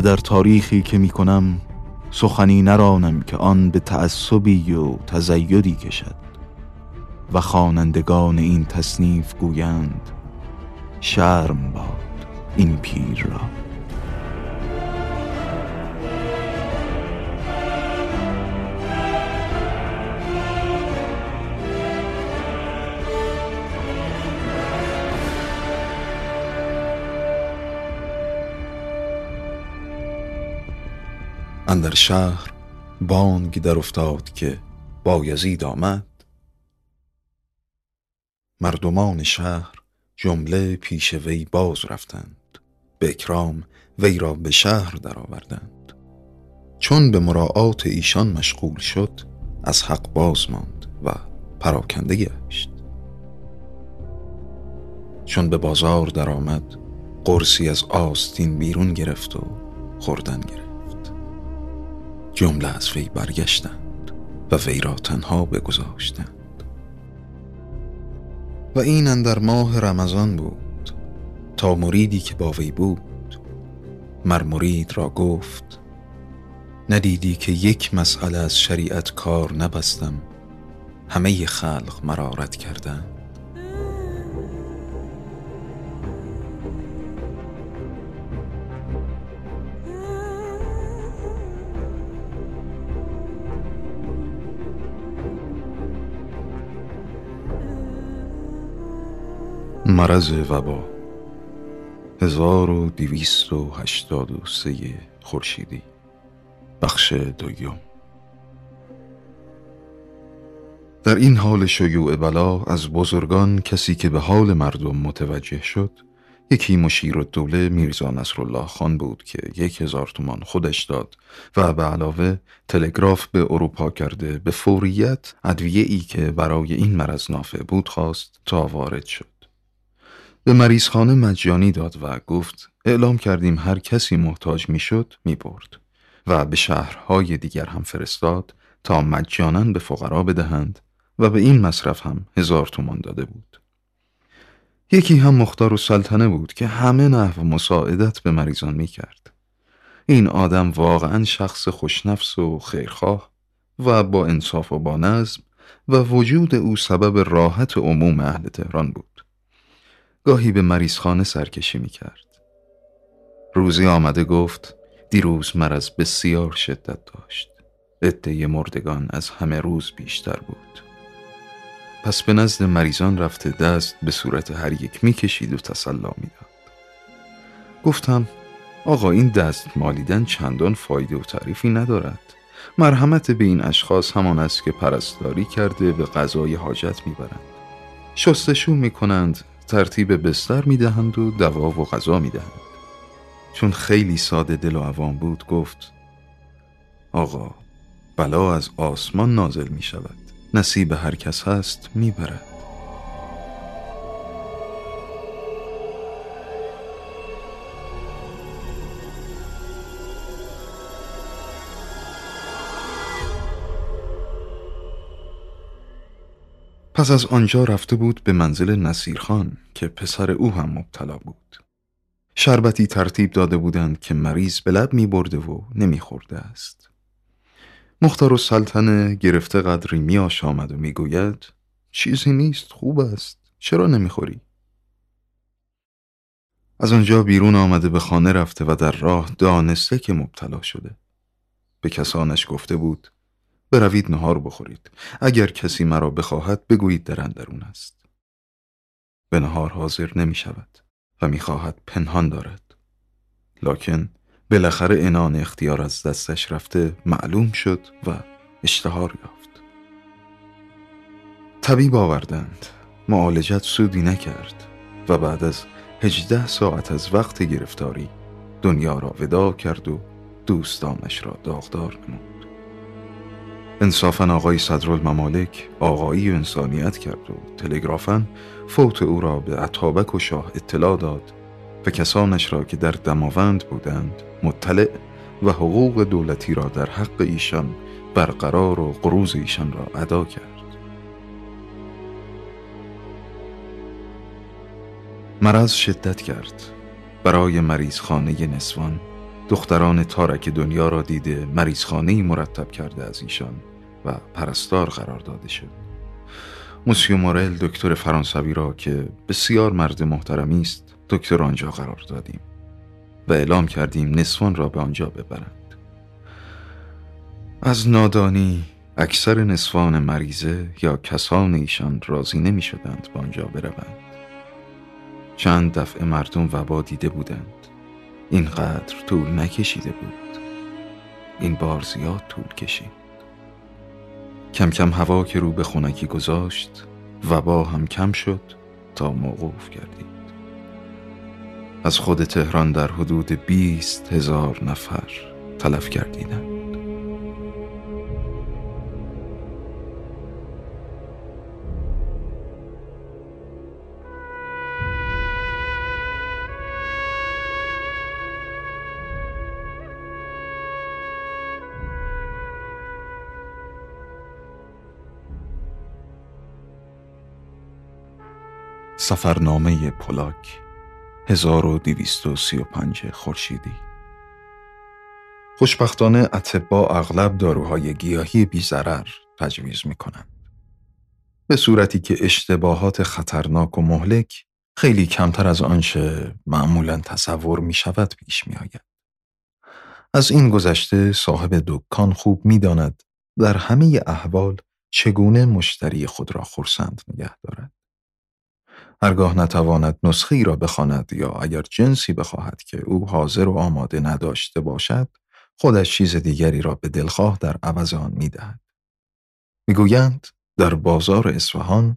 در تاریخی که می کنم سخنی نرانم که آن به تعصبی و تزیدی کشد و خوانندگان این تصنیف گویند شرم باد این پیر را. اندر شهر بانگ در افتاد که بایزید آمد. مردمان شهر جمله پیش وی باز رفتند. به اکرام وی را به شهر درآوردند. چون به مراعات ایشان مشغول شد از حق باز ماند و پراکنده گشت. چون به بازار درآمد قرصی از آستین بیرون گرفت و خوردن گرفت. جمله از وی برگشتند و وی را تنها بگذاشتند. و این اندر ماه رمضان بود. تا مریدی که با وی بود مر مرید را گفت ندیدی که یک مسئله از شریعت کار نبستم همه خلق مرارت کردن مرض وبا. 1283 خورشیدی. بخش دویم. در این حال شیوع بلا از بزرگان کسی که به حال مردم متوجه شد یکی مشیر دوله میرزا نصرالله خان بود که یک هزار تومان خودش داد و به علاوه تلگراف به اروپا کرده به فوریت ادویه ای که برای این مرض نافع بود خواست تا وارد شد. به مریضخانه مجانی داد و گفت اعلام کردیم هر کسی محتاج می‌شد می برد و به شهرهای دیگر هم فرستاد تا مجانا به فقرا بدهند و به این مصرف هم هزار تومان داده بود. یکی هم مختار و سلطنه بود که همه نحو مساعدت به مریضان می کرد این آدم واقعا شخص خوشنفس و خیرخواه و با انصاف و با نظم و وجود او سبب راحت عموم اهل تهران بود. گاهی به مریضخانه سرکشی می کرد. روزی آمده گفت دیروز مرض بسیار شدت داشت. عده مردگان از همه روز بیشتر بود. پس به نزد مریضان رفته دست به صورت هر یک می کشید و تسلا می داد. گفتم آقا این دست مالیدن چندان فایده و تعریفی ندارد. مرحمت به این اشخاص همان است که پرستاری کرده به غذای حاجت می‌برند شستشو می‌کنند ترتیب بستر می‌دهند و دوا و غذا می‌دهند. چون خیلی ساده دل و عوام بود گفت آقا بلا از آسمان نازل می شود نصیب هر کس هست می‌برد. پس از آنجا رفته بود به منزل نصیرخان که پسر او هم مبتلا بود. شربتی ترتیب داده بودند که مریض به لب می برده و نمی خورده است. مختار و سلطنه گرفته قدری می آمد و می گوید چیزی نیست خوب است. چرا نمی خوری؟ از آنجا بیرون آمده به خانه رفته و در راه دانسته که مبتلا شده. به کسانش گفته بود بروید نهار بخورید. اگر کسی مرا بخواهد بگویید در اندرون است. به نهار حاضر نمی شود و می‌خواهد پنهان دارد. لکن بالاخره انان اختیار از دستش رفته معلوم شد و اشتهار یافت. طبیب آوردند. معالجت سودی نکرد و بعد از هجده ساعت از وقت گرفتاری دنیا را ودا کرد و دوستانش را داغدار نمود. انصافا آقای صدرالممالک آقایی انسانیت کرد و تلگرافا فوت او را به عطابک و شاه اطلاع داد و کسانش را که در دماوند بودند مطلع و حقوق دولتی را در حق ایشان برقرار و قروز ایشان را ادا کرد. مرض شدت کرد. برای مریض خانه نسوان دختران تارک دنیا را دیده مریضخانه مرتب کرده از ایشان. پرستار قرار داده شد. موسیو مورل دکتر فرانسوی را که بسیار مرد محترمی است دکتر آنجا قرار دادیم و اعلام کردیم نصفان را به آنجا ببرند. از نادانی اکثر نصفان مریضه یا کسان ایشان راضی نمی شدند به آنجا بروند. چند دفعه مردم وبا دیده بودند. اینقدر طول نکشیده بود. این بار زیاد طول کشید. کم کم هوا که رو به خونکی گذاشت وبا هم کم شد تا موقوف کردید از خود تهران در حدود بیست هزار نفر تلف کردیدند سفرنامه پولاک 1235 خورشیدی خوشبختانه اتبا اغلب داروهای گیاهی بیزرر تجویز می کنند. به صورتی که اشتباهات خطرناک و مهلک خیلی کمتر از آنچه معمولا تصور می شود پیش می آید. از این گذشته صاحب دکان خوب می داند در همه احوال چگونه مشتری خود را خورسند نگه دارد. هرگاه نتواند نسخه ای را بخواند یا اگر جنسی بخواهد که او حاضر و آماده نداشته باشد خودش چیز دیگری را به دلخواه در عوض آن می‌دهد. می‌گویند در بازار اصفهان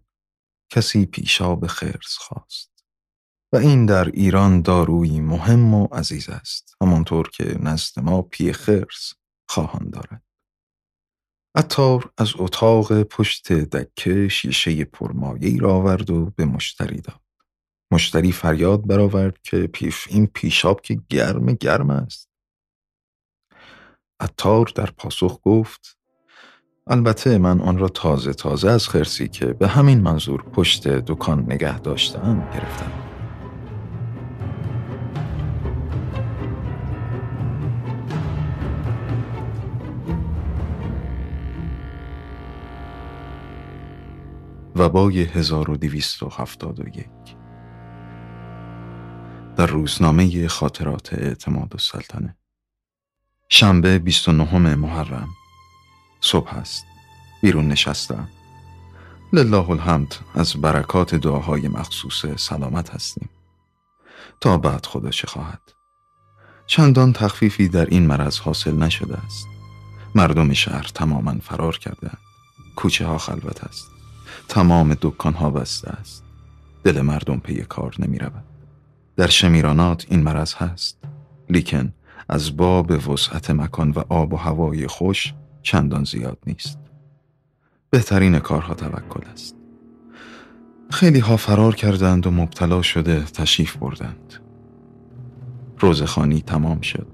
کسی پیشاب خرس خواست و این در ایران دارویی مهم و عزیز است همانطور که نزد ما پی خرس خواهان دارد. عطار از اتاق پشت دکه شیشه پرمایه را آورد و به مشتری داد. مشتری فریاد برآورد که پیف این پیشاب که گرم گرم است. عطار در پاسخ گفت البته من آن را تازه تازه از خرسی که به همین منظور پشت دکان نگه داشتم گرفتم. وبای 1271 در روزنامه خاطرات اعتماد السلطنه شنبه 29 محرم. صبح است. بیرون نشستم. لله الحمد از برکات دعاهای مخصوص سلامت هستیم. تا بعد خدا چه خواهد. چندان تخفیفی در این مرض حاصل نشده است. مردم شهر تماما فرار کرده کوچه ها خلوت است. تمام دکان ها بسته است. دل مردم پی کار نمی رود در شمیرانات این مرض هست. لیکن از باب وسعت مکان و آب و هوای خوش چندان زیاد نیست. بهترین کارها توکل است. خیلی ها فرار کردند و مبتلا شده تشریف بردند. روزخانی تمام شد.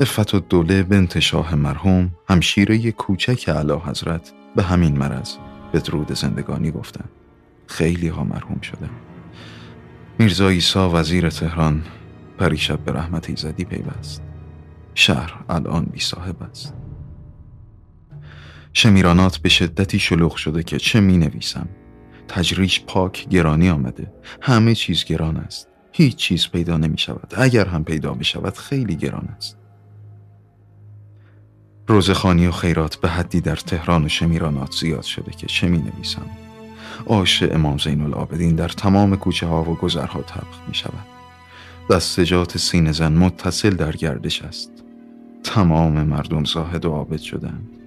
افت و دوله بنت شاه مرحوم همشیره کوچک علا حضرت به همین مرض به درود زندگانی گفتن خیلی ها مرحوم شده میرزا ایسا وزیر تهران پریشب به رحمت ایزدی پیوست. شهر الان بی صاحب است. شمیرانات به شدتی شلوغ شده که چه می نویسم تجریش پاک گرانی آمده. همه چیز گران است. هیچ چیز پیدا نمی شود اگر هم پیدا می شود خیلی گران است. روزخانی و خیرات به حدی در تهران و شمیرانات زیاد شده که چه می نویسم آش امام زین العابدین در تمام کوچه ها و گذرها طبخ می شود. دستجات سین زن متصل در گردش است. تمام مردم زاهد و عابد شدند.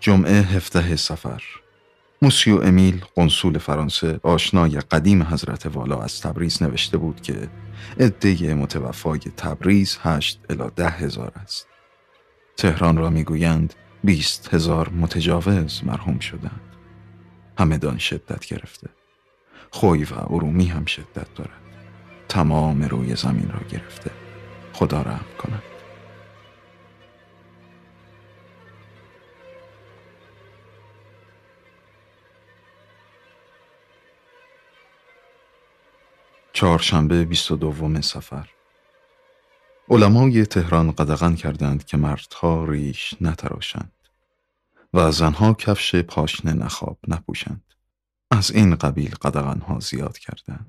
جمعه هفته سفر. موسیو امیل قنصول فرانسه آشنای قدیم حضرت والا از تبریز نوشته بود که عده متوفای تبریز هشت الا ده هزار است. تهران را می‌گویند بیست هزار متجاوز مرحوم شدند. همدان شدت گرفته. خوی و ارومی هم شدت دارد. تمام روی زمین را گرفته. خدا رحم کند. چهارشنبه 22 سفر. علمای تهران قدغن کردند که مردها ریش نتراشند و زنها کفش پاشنه نخواب نپوشند. از این قبیل قدغنها زیاد کردند.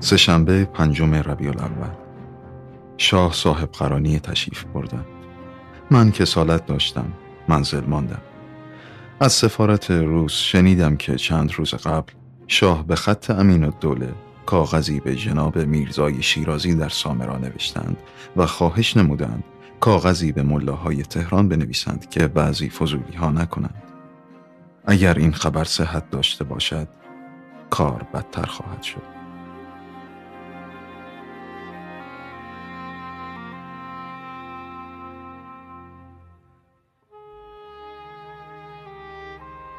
سهشنبه پنجم ربیع الاول. شاه صاحب قرانی تشریف بردند. من کسالت داشتم منزل ماندم. از سفارت روس شنیدم که چند روز قبل شاه به خط امین الدوله کاغذی به جناب میرزای شیرازی در سامرا نوشتند و خواهش نمودند کاغذی به ملاهای تهران بنویسند که بعضی فضولی ها نکنند. اگر این خبر صحت داشته باشد کار بدتر خواهد شد.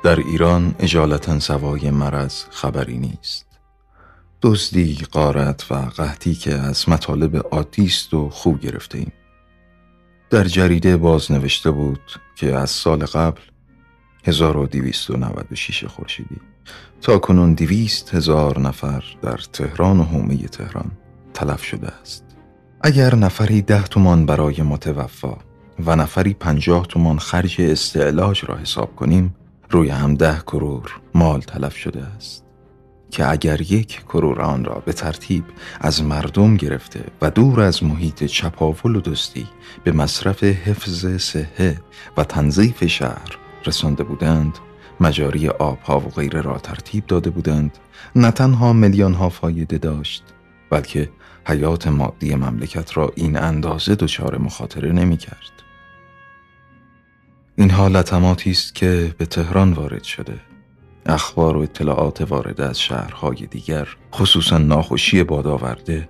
در ایران اجالتا سوای مرض خبری نیست دزدی، قارت و قحطی که از مطالب عادی است و خوب گرفته ایم. در جریده باز نوشته بود که از سال قبل 1296 خورشیدی تا کنون دویست هزار نفر در تهران و حومه تهران تلف شده است اگر نفری ده تومان برای متوفا و نفری پنجاه تومان خرج استعلاج را حساب کنیم روی هم ده کرور مال تلف شده است که اگر یک کرور آن را به ترتیب از مردم گرفته و دور از محیط چپاول و دستی به مصرف حفظ صحه و تنظیف شهر رسانده بودند مجاری آبها و غیره را ترتیب داده بودند نه تنها میلیون ها فایده داشت بلکه حیات مادی مملکت را این اندازه دچار مخاطره نمی کرد. این حالتماتی است که به تهران وارد شده. اخبار و اطلاعات وارد از شهرهای دیگر خصوصا ناخوشی بادآورده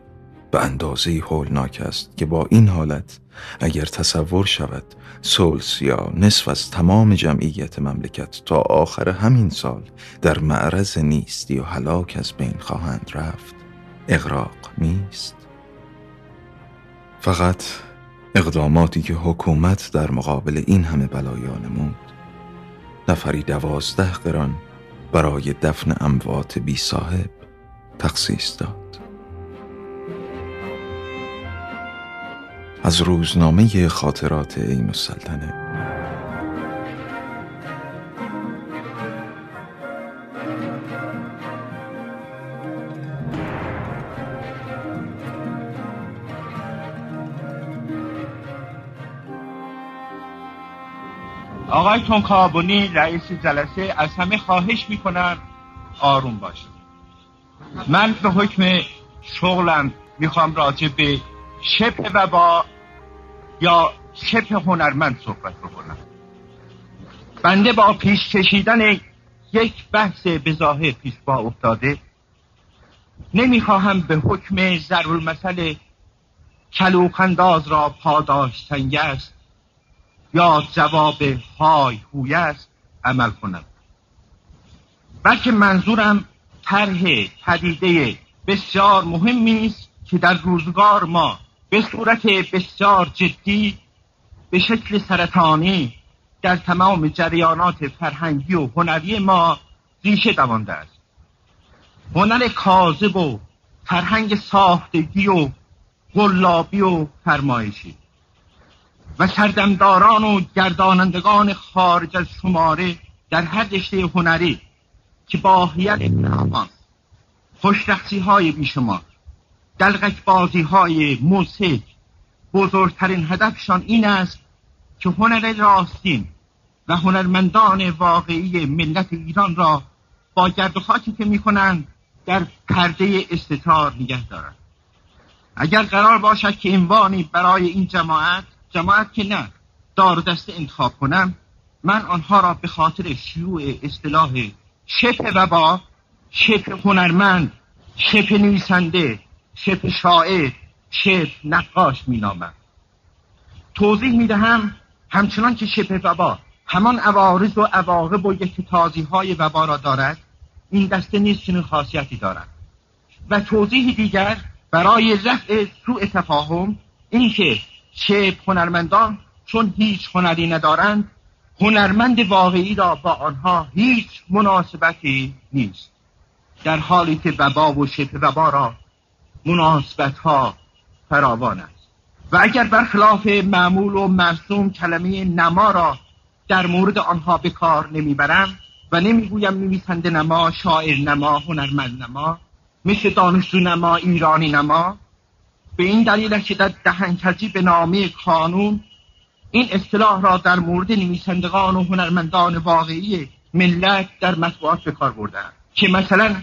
به اندازه هولناک است که با این حالت اگر تصور شود سولس یا نصف از تمام جمعیت مملکت تا آخر همین سال در معرض نیستی و هلاک از بین خواهند رفت اغراق نیست. فقط اقداماتی که حکومت در مقابل این همه بلایا نمود نفری دوازده قران برای دفن اموات بی صاحب تخصیص داد. از روزنامه خاطرات این السلطنه آقای تونکابونی رئیس جلسه از همه خواهش می‌کنم آروم باشید. من به حکم شغلم می‌خوام راجع به شبه وبا یا شبه هنرمند صحبت بکنم. بنده با پیش کشیدن یک بحث به ظاهر پیش با افتاده نمی‌خواهم به حکم ضرور مسئله کلوخنداز را پاداش است. یا جواب های هوی است عمل کنم بلکه منظورم طرح پدیده بسیار مهمی است که در روزگار ما به صورت بسیار جدی به شکل سرطانی در تمام جریانات فرهنگی و هنری ما ریشه دوانده است. هنر کاذب و فرهنگ ساختگی و گلابی و فرمایشی. و سردمداران و گردانندگان خارج از شماره در هر رشته هنری که با نامان خوشرخصی های بیشمار دلغک بازی های موسیق بزرگترین هدفشان این است که هنر راستین و هنرمندان واقعی ملت ایران را با گرد و خاکی که می‌کنند در پرده استتار نگه دارند. اگر قرار باشد که عنوانی برای این جماعت جماعت که نه دار دسته انتخاب کنم من آنها را به خاطر شیوع اصطلاح شبه وبا شبه هنرمند شبه نویسنده شبه شاعر شبه نقاش نامم توضیح می‌دهم همچنان که شبه وبا همان عوارض و عواقب و یک تازی های وبا را دارد این دسته نیز چنین خاصیتی دارد. و توضیح دیگر برای رفع سوء تفاهم اینکه چه هنرمندان چون هیچ هنری ندارند هنرمند واقعی را با آنها هیچ مناسبتی نیست. در حالی که وبا و شبه وبا را مناسبت ها فراوان است. و اگر برخلاف معمول و مرسوم کلمه نما را در مورد آنها به کار نمی‌برم و نمی‌گویم نویسنده نما شاعر نما هنرمند نما مثل دانشجو نما ایرانی نما به این دلیل که در دهنکجی به نامه کانون این اصطلاح را در مورد نویسندگان و هنرمندان واقعی ملت در مطبوعات به کار بردن که مثلا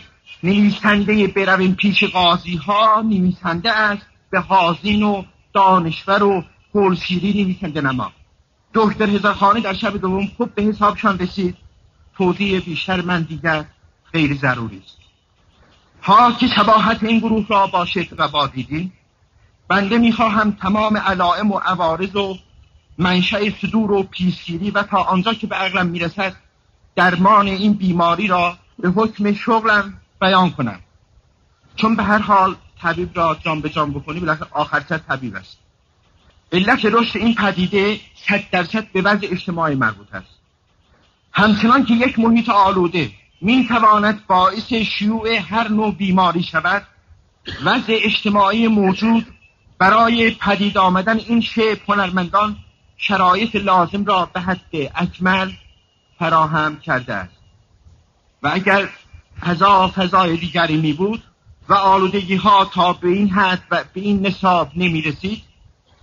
نویسنده برویم پیش قاضی ها نویسنده است به حاضین و دانشور و گلشیری نویسنده نما. دکتر هزارخانه در شب دوم خوب به حسابشان رسید. توضیح بیشتر من دیگر غیر ضروری است. ها که شباهت این گروه را با شکل و با دیدیم بنده می‌خواهم تمام علائم و عوارض و منشأ صدور و پیسگیری و تا آنجا که به عقلم می‌رسد درمان این بیماری را به حکم شغلم بیان کنم. چون به هر حال طبیب را جان به جان بکنی بالاخره آخرتر طبیب است. علت رشد این پدیده صد درصد به وضع اجتماعی مربوط است. همچنان که یک محیط آلوده می تواند باعث شیوع هر نوع بیماری شود وضع اجتماعی موجود برای پدید آمدن این شعب هنرمندان شرایط لازم را به حد اکمل فراهم کرده است. و اگر فضا فضای دیگری می بود و آلودگی ها تا به این حد و به این نصاب نمی رسید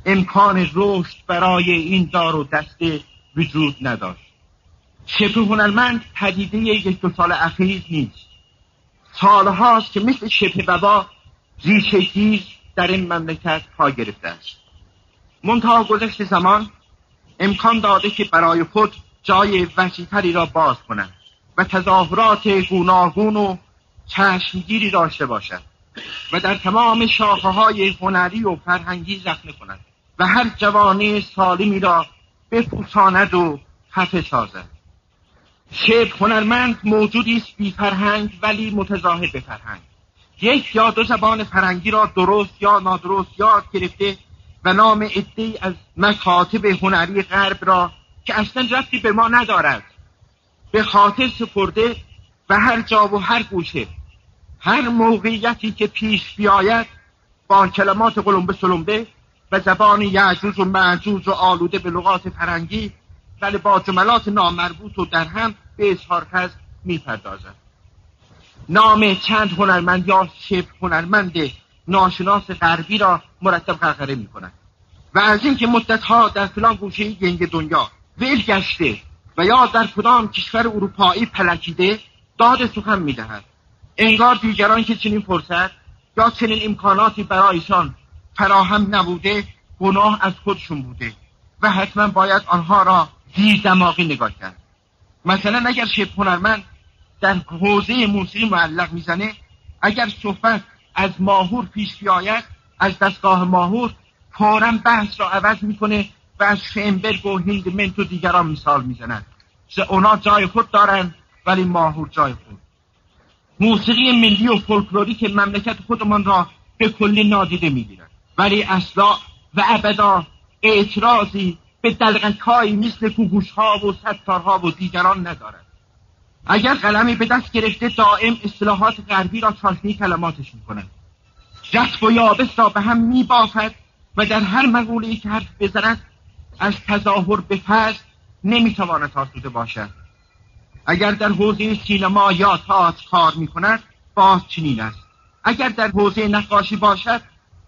امکان رشد برای این دار و دسته وجود نداشت. شبه هنرمند پدیده یک دو سال اخیر نیست. سالهاست که مثل شبه وبا ریشه در این مملکت پا گرفته است. منتها گذشت زمان امکان داده که برای خود جای وسیعتری را باز کنند و تظاهرات گوناگون و چشمگیری داشته باشد و در تمام شاخه های هنری و فرهنگی زخمه کند و هر جوانه سالمی را بپوساند و خفه سازد. شعر هنرمند موجودی است بی فرهنگ ولی متظاهر به فرهنگ. یک یا دو زبان فرنگی را درست یا نادرست یاد گرفته و نام عده از مکاتب هنری غرب را که اصلا رفتی به ما ندارد. به خاطر سپرده و هر جا و هر گوشه. هر موقعیتی که پیش بیاید با کلمات قلمبه سلمبه و زبان یعجوز و معجوز و آلوده به لغات فرنگی ولی با جملات نامربوط و در هم به اظهار می می‌پردازد. نام چند هنرمند یا شبه هنرمند ناشناس غربی را مرتب غرغره می کند و از اینکه مدتها در فلان گوشه گنگ دنیا ول گشته و یا در کدام کشور اروپایی پلکیده داد سخن می‌دهد. انگار دیگران که چنین فرصت یا چنین امکاناتی برایشان فراهم نبوده گناه از خودشون بوده و حتما باید آنها را زیر دماغی نگاه کرد. مثلا اگر شب هنرمند در حوزه موسیقی معلق می‌زنه. اگر صحبت از ماهور پیش بیاید از دستگاه ماهور فورا بحث را عوض می‌کنه و از شمبرگ و هیندمنت و دیگران مثال می‌زند. اونا جای خود دارند ولی ماهور جای خود. موسیقی ملی و فولکلوریک مملکت خودمان را به کلی نادیده می‌گیرد. ولی اصلا و ابدا اعتراضی به دلغنکایی مثل گوگوش ها و ستارها و دیگران ندارد. اگر قلمی به دست گرفته دائم اصلاحات غربی را چاشنی کلماتش می‌کند جسب و یابس را به هم میبافد و در هر مقوله که حرف بزند از تظاهر به فضل نمی‌تواند آسوده باشد. اگر در حوزه سینما یا تئاتر کار می‌کند باز چنین است. اگر در حوزه نقاشی باشد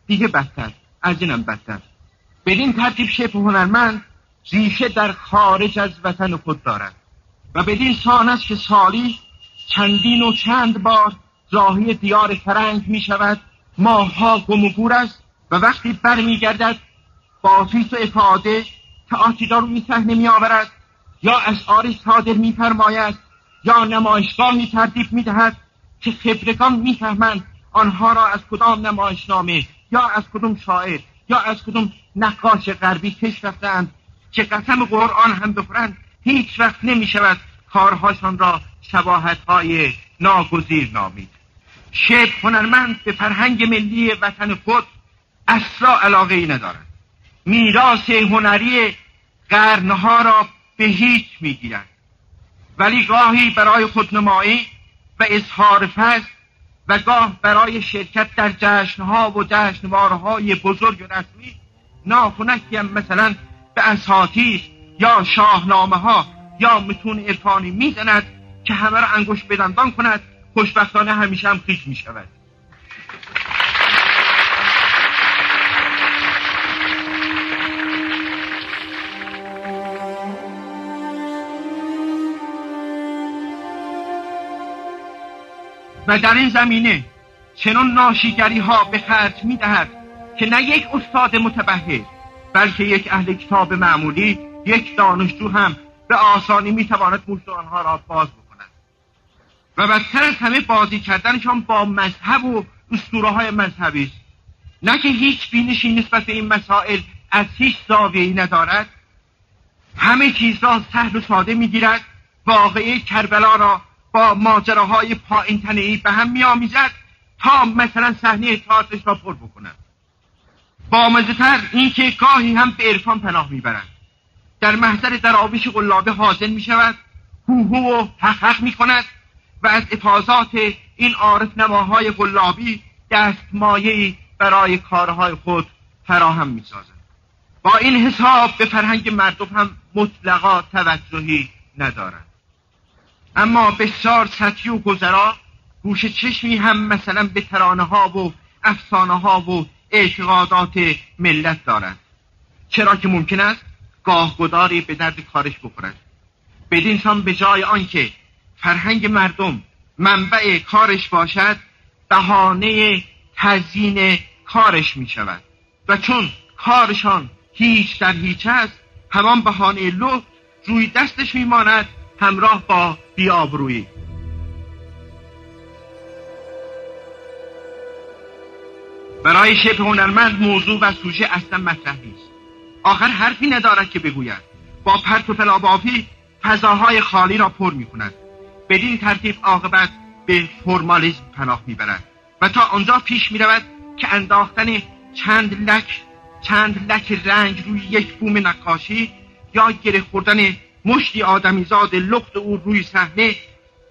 دیگه بدتر از اینم بدتر. بدین ترتیب شبه هنرمند ریشه در خارج از وطن خود دارد. و بدین سان است که سالی چندین و چند بار راهی دیار فرنگ می شود ماهها گم و است و وقتی برمیگردد با فیس و افاده تئاتر روی صحنه می آورد یا اشعاری صادر میفرماید یا نمایشگاهی ترتیب می‌دهد که خبرگان می‌فهمند آنها را از کدام نمایشنامه یا از کدام شاعر یا از کدام نقاش غربی کش رفتند که قسم قرآن هم بخورند. هیچ وقت نمی شود کارهاشان را شباهت های ناگزیر نامید. شعر هنرمند به فرهنگ ملی وطن خود اصلا علاقه ای ندارد. میراث هنری قرنها را به هیچ می‌گیرد. ولی گاهی برای خودنمایی و اظهار فضل و گاه برای شرکت در جشنها و جشنوارهای بزرگ و رسمی ناخونکی هم مثلا به اساتید یا شاهنامه ها یا متون عرفانی می‌زند که همه را انگشت بدندان کند خوشبختانه همیشه هم خیش می شود و در این زمینه چنون ناشیگری ها به خرج می دهد که نه یک استاد متبهر بلکه یک اهل کتاب معمولی یک دانشجو هم به آسانی می تواند آنها را باز بکند. و بدتر از همه بازی کردنشان با مذهب و اسطوره های مذهبی است. نه که هیچ بینشی نسبت به این مسائل از هیچ زاویه‌ای ندارد. همه چیز را سهل و ساده می‌گیرد. واقعه کربلا را با ماجراهای تنهی به هم میآمیزد تا مثلا صحنه تئاترش را پر بکند. با تر اینکه گاهی هم به عرفان پناه می‌برند. در محضر درآویش قلابه حاضر می شود هوهو و حقق می کند و از افاظات این عارف نماهای قلابی دستمایه برای کارهای خود فراهم می سازد با این حساب به فرهنگ مردم هم مطلقا توجهی ندارند اما بسیار سطحی و گذرا گوش چشمی هم مثلا به ترانه ها و افسانه ها و اعتقادات ملت دارند. چرا که ممکن است گاه گداری به درد کارش بخورد. بدین سان به جای آنکه فرهنگ مردم منبع کارش باشد بهانه تزیین کارش می شود و چون کارشان هیچ در هیچ است همان بهانه لطف روی دستش میماند همراه با بیابرویی. برای شبه هنرمند موضوع و سوژه اصلا مطرح نیست. آخر حرفی ندارد که بگوید. با پرت و فلابافی فضاهای خالی را پر می کند بدین ترتیب عاقبت به فرمالیزم پناه می‌برد و تا آنجا پیش می رود که انداختن چند لک چند لک رنگ روی یک بوم نقاشی یا گره خوردن مشتی آدمیزاد لخت او روی صحنه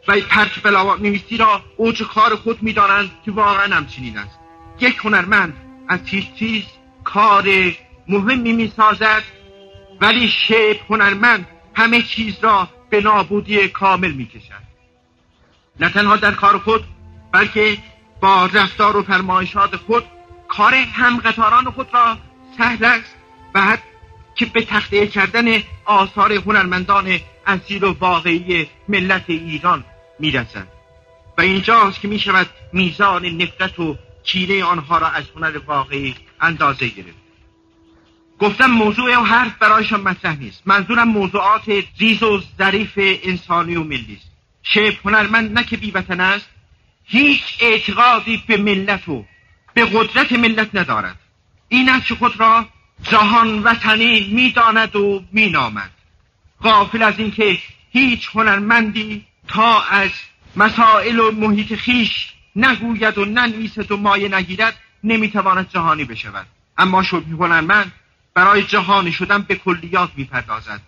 و پرت نویسی را اوج کار خود می‌دانند که واقعا همچنین است. یک هنرمند از چیز چیز کار مهمی می‌سازد ولی شعر هنرمند همه چیز را به نابودی کامل می‌کشد. نه تنها در کار خود بلکه با رفتار و فرمایشات خود کار همقطاران خود را سهل است بعد که به تخته کردن آثار هنرمندان اصیل و واقعی ملت ایران می‌رسد. و اینجاست که می‌شود میزان نفرت و کینه آنها را از هنر واقعی اندازه گرفت. گفتم موضوع و حرف برایشان مطرح نیست. منظورم موضوعات ریز و ظریف انسانی و ملی است. شعر هنرمند نه که بیوطن است هیچ اعتقادی به ملت و به قدرت ملت ندارد. این است که خود را جهان وطنی می‌داند و مینامد. غافل از اینکه هیچ هنرمندی تا از مسائل و محیط خیش نگوید و ننویسد و مایه نگیرد نمی‌تواند جهانی بشود. اما شبهی هنرمند برای جهانی شدن به کلیات می‌پردازد.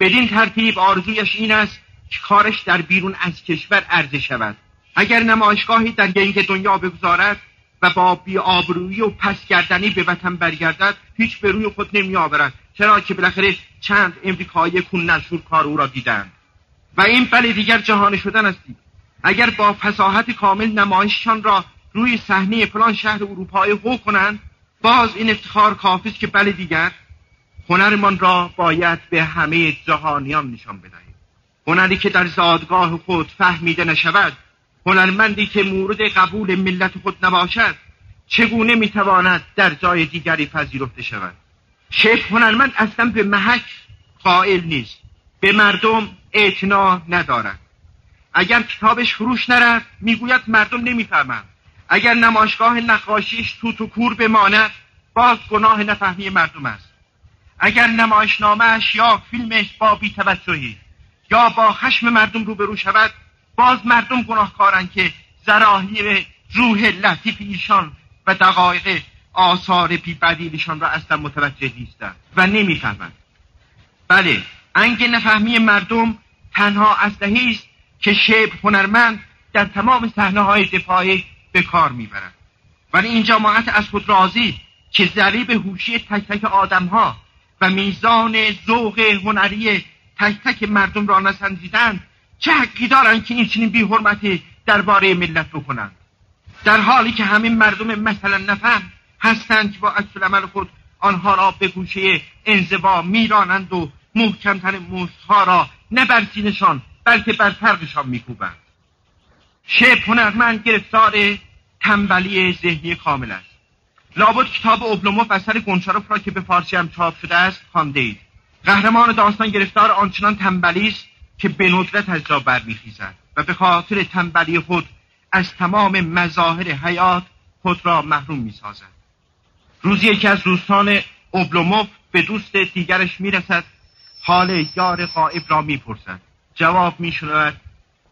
بدین ترتیب آرزویش این است که کارش در بیرون از کشور عرضه شود. اگر نمایشگاهی در گنگ دنیا بگذارد و با بیآبرویی و پس گردنی به وطن برگردد هیچ به روی خود نمی آورد چرا که بالاخره چند امریکایی کون نشور کار او را دیدند. و این بله دیگر جهانی شدن است. اگر با فساحت کامل نمایششان را روی صحنه فلان شهر اروپایی هو کنند باز این افتخار کافی است که بله دیگر هنرمان را باید به همه جهانیان نشان بدهیم. هنری که در زادگاه خود فهمیده نشود هنرمندی که مورد قبول ملت خود نباشد چگونه می‌تواند در جای دیگری پذیرفته شود؟ شیخ هنرمند اصلا به محک قائل نیست. به مردم اعتنا ندارد. اگر کتابش فروش نرد می‌گوید مردم نمی‌فهمند. اگر نمایشگاه نقاشیش توت و کور بماند باز گناه نفهمی مردم است. اگر نمایشنامهش یا فیلمش با بیتوجهی یا با خشم مردم روبرو شود باز مردم گناهکارند که زراهیر روح لطیف ایشان و دقایق آثار بی بدیلشان را اصلا متوجه نیستند و نمی‌فهمند. بله انگ نفهمی مردم تنها اسلحه است که شبه هنرمند در تمام صحنه های دفاعی به کار می‌برند. ولی این جماعت از خود راضی که ذریب هوشی تک تک آدم ها و میزان ذوق هنری تک تک مردم را نسنجیدند چه حقی دارند که این چنین بی حرمتی درباره ملت بکنند؟ در حالی که همین مردم مثلا نفهم هستند که با عکس عمل خود آنها را به گوشه انزوا میرانند و محکمتر موسها را نه بر سینشان بلکه بر فرقشان میکوبند. شب هنرمند گرفتار تنبلی ذهنی کامل است. لابد کتاب اوبلوموف اثر گونچاروف را که به فارسی هم چاپ شده است خوانده اید. قهرمان داستان گرفتار آنچنان تنبلی است که به ندرت از جا برمیخیزد و به خاطر تنبلی خود از تمام مظاهر حیات خود را محروم می‌سازد. روزی یکی از دوستان اوبلوموف به دوست دیگرش می‌رسد حال یار غائب را می‌پرسد. جواب میشنود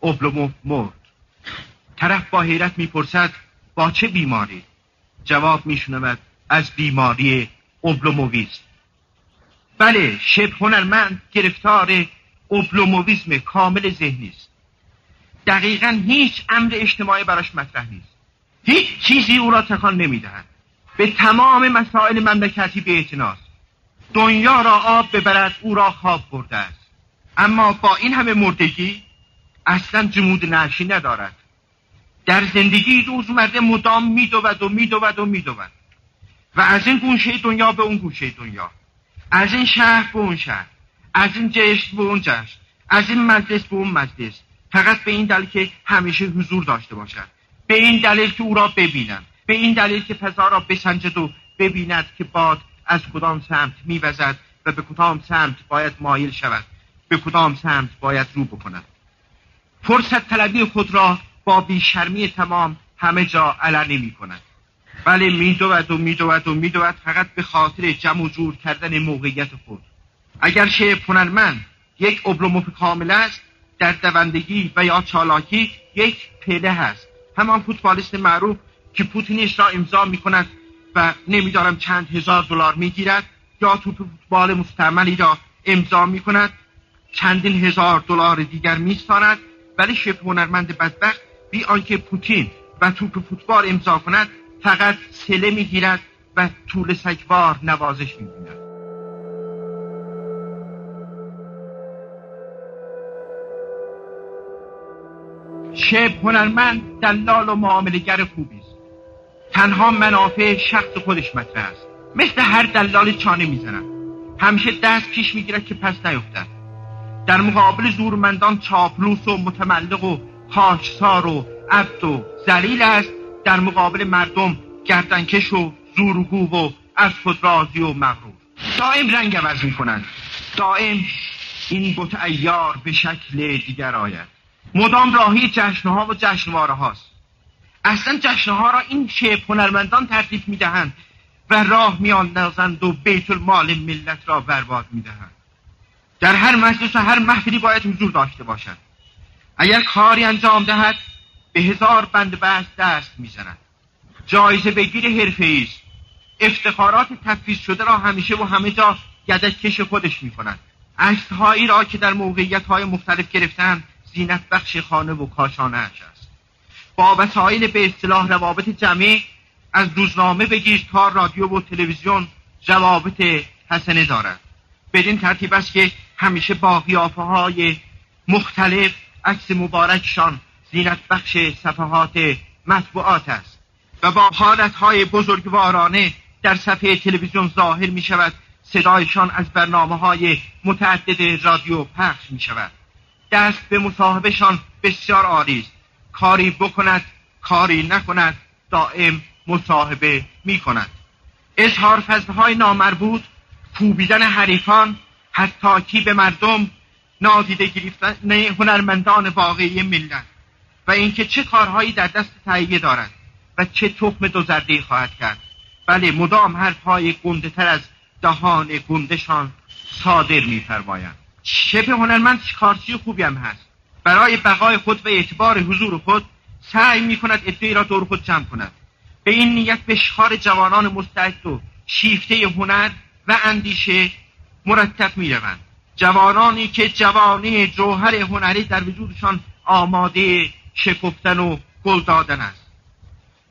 اوبلوموف مرد. طرف با حیرت می‌پرسد با چه بیماری؟ جواب میشنود از بیماری اوبلوموویسم بله شبه هنرمند گرفتار اوبلوموویسم کامل ذهنی است. دقیقا هیچ امر اجتماعی براش مطرح نیست. هیچ چیزی او را تکان نمی‌دهد. به تمام مسائل مملکتی به اعتناست. دنیا را آب ببرد او را خواب برده است. اما با این همه مردگی اصلا جمود نشی ندارد. در زندگی روزمره مدام میدود و میدود و میدود. و از این گوشه دنیا به اون گوشه دنیا. از این شهر به اون شهر. از این جشن به اون جشن. از این مجلس به اون مجلس. فقط به این دلیل که همیشه حضور داشته باشد به این دلیل که او را ببینند به این دلیل که فضا را بسنجد و ببیند که باد از کدام سمت میوزد و به کدام سمت باید مایل شود. به کدام سمت باید رو بکند. فرصت طلبی خود را با بیشرمی تمام همه جا علنی می کند بله میدود و میدود و میدود فقط به خاطر جمع و جور کردن موقعیت خود. اگر شعر هنرمند یک ابلوموف کامل است در دوندگی و یا چالاکی یک پله هست. همان فوتبالیست معروف که پوتینش را امضا می کند و نمی‌دانم چند هزار دلار می‌گیرد یا توپ فوتبال مستعملی را امضا می کند چندین هزار دلار دیگر میستاند ولی شبه هنرمند بدبخت بی آنکه پوتین و توپ فوتبال امضا کند فقط سله می‌گیرد و طول سگوار نوازش می‌بیند. شب هنرمند دلال و معاملگر خوبی است. تنها منافع شخص خودش مطرح است. مثل هر دلال چانه می‌زند. همیشه دست پیش می‌گیرد که پس نیفتد. در مقابل زورمندان چاپلوس و متملق و خاکسار و عبد و زلیل است. در مقابل مردم گردنکش و زورگو و از خود راضی و مغرور. دائم رنگ عوض می کنند دائم این بت ایار به شکل دیگر آید. مدام راهی جشنها و جشنواره هاست. اصلا جشنها را این شیب هنرمندان ترتیب می دهند و راه می و بیت المال ملت را برباد می دهند در هر مجلس و هر محفلی باید حضور داشته باشند اگر کاری انجام دهد به هزار بند بحث دست می‌زند. جایزه بگیر حرفه است افتخارات تفیز شده را همیشه و همه جا کش خودش می کند هایی را که در موقعیت های مختلف گرفتن زینت بخش خانه و کاشانه است. با وسایل به اصطلاح روابط جمعی از روزنامه بگیر تا رادیو و تلویزیون روابط حسنه دارد. بدین ترتیب است که همیشه با قیافه های مختلف عکس مبارکشان زینت بخش صفحات مطبوعات است و با حالتهای بزرگوارانه در صفحه تلویزیون ظاهر می شود صدایشان از برنامه های متعدد رادیو پخش می شود دست به مصاحبهشان بسیار عالی است. کاری بکند کاری نکند دائم مصاحبه می کند اظهار فضلهای نامربوط کوبیدن حریفان حتی به مردم نادیده گرفتن هنرمندان واقعی ملت و اینکه چه کارهایی در دست تهیه دارد و چه تخم دو زرده خواهد کرد. بله مدام حرفهای گنده تر از دهان گندشان صادر میفرمایند شبه هنرمند کارچی خوبی هم هست. برای بقای خود و اعتبار حضور خود سعی می کند ادعای را دور خود جمع کند. به این نیت بشخار جوانان مستعد و شیفته هنر و اندیشه مرتب می روند جوانانی که جوانی جوهر هنری در وجودشان آماده شکفتن و گل دادن است.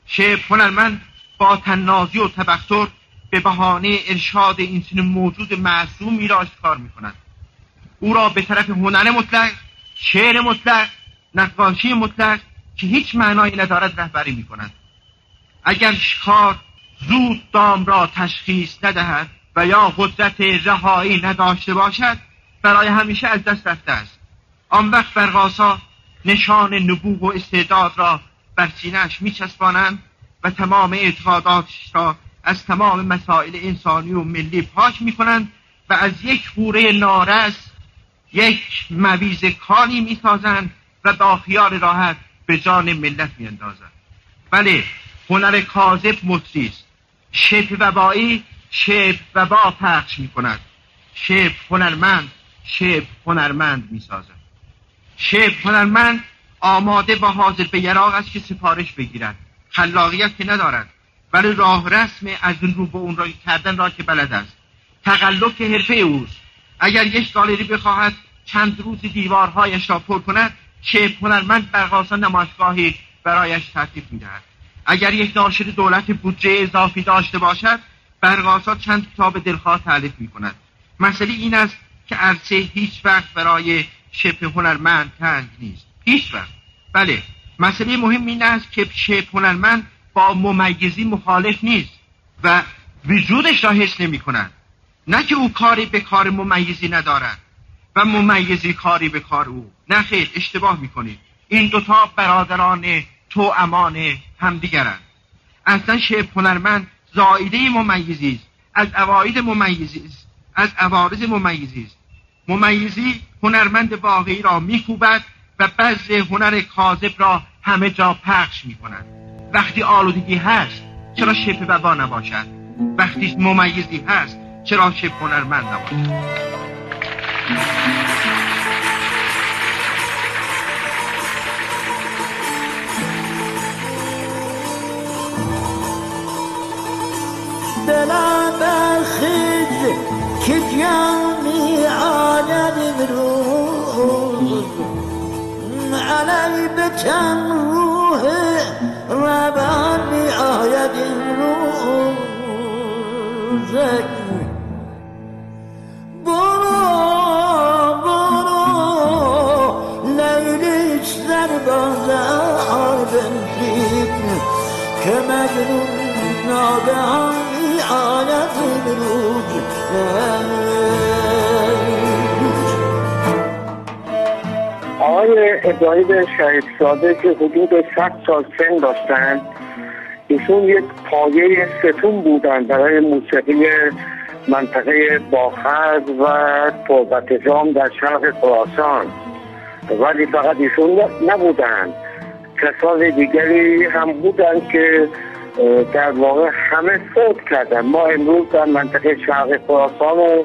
شعر هنرمند با تنازی و تبختر به بهانه ارشاد این موجود معصومی را کار می کند او را به طرف هنر مطلق شعر مطلق نقاشی مطلق که هیچ معنایی ندارد رهبری می کند اگر شکار زود دام را تشخیص ندهد و یا قدرت رهایی نداشته باشد برای همیشه از دست رفته است. آن وقت برقاسا نشان نبوغ و استعداد را بر سینهاش میچسبانند و تمام اعتقاداتش را از تمام مسائل انسانی و ملی پاک می‌کنند و از یک خوره نارس یک مویز کانی می‌سازند و با خیال راحت به جان ملت میاندازند. بله هنر کاذب مطری است. شبه وبایی شبه وبا پخش می‌کند. شبه هنرمند شبه هنرمند می‌سازد. شبه هنرمند آماده و حاضر به یراق است که سفارش بگیرد. خلاقیت که ندارد ولی راه رسم از این رو به اون را کردن را که بلد است. تقلب که حرفه اوست. اگر یک گالری بخواهد چند روز دیوارهایش را پر کند شبه هنرمند برقاسا نمایشگاهی برایش ترتیب می‌دهد. اگر یک ناشر دولت بودجه اضافی داشته باشد برقاسا چند کتاب دلخواه تعلیف می کند مسئله این است که عرصه هیچ وقت برای شبه هنرمند تنگ نیست. هیچ وقت. بله مسئله مهم این است که شبه هنرمند با ممیزی مخالف نیست و وجودش را حس نمی کند. نه که او کاری به کار ممیزی ندارد و ممیزی کاری به کار او. نه خیر اشتباه می‌کنید این دوتا برادران تو امان همدیگرند. اصلا شبه هنرمند زایده ممیزی است. از اواید ممیزی است. از عوارض ممیزی است. ممیزی هنرمند واقعی را میکوبد و بعض هنر کاذب را همه جا پخش می‌کند. وقتی آلودگی هست چرا شبه وبا نباشد؟ وقتی ممیزی هست چرا شبه هنرمند نباشد؟ دلم برخیز که جمعی علی به روح ربان می آید امروز برو برو لیلیش در بازار بنشید که مجنون ناگهانی آید آقای ابراهیم شهید ساده که حدود 100 سال سن داشتند ایشون یک پایه ستون بودند برای موسیقی منطقه باخرد و توبت جام در شرق خراسان. ولی فقط ایشون نبودند کسان دیگری هم بودند که در واقع همه فوت کردن. ما امروز در منطقه شرق خراسان و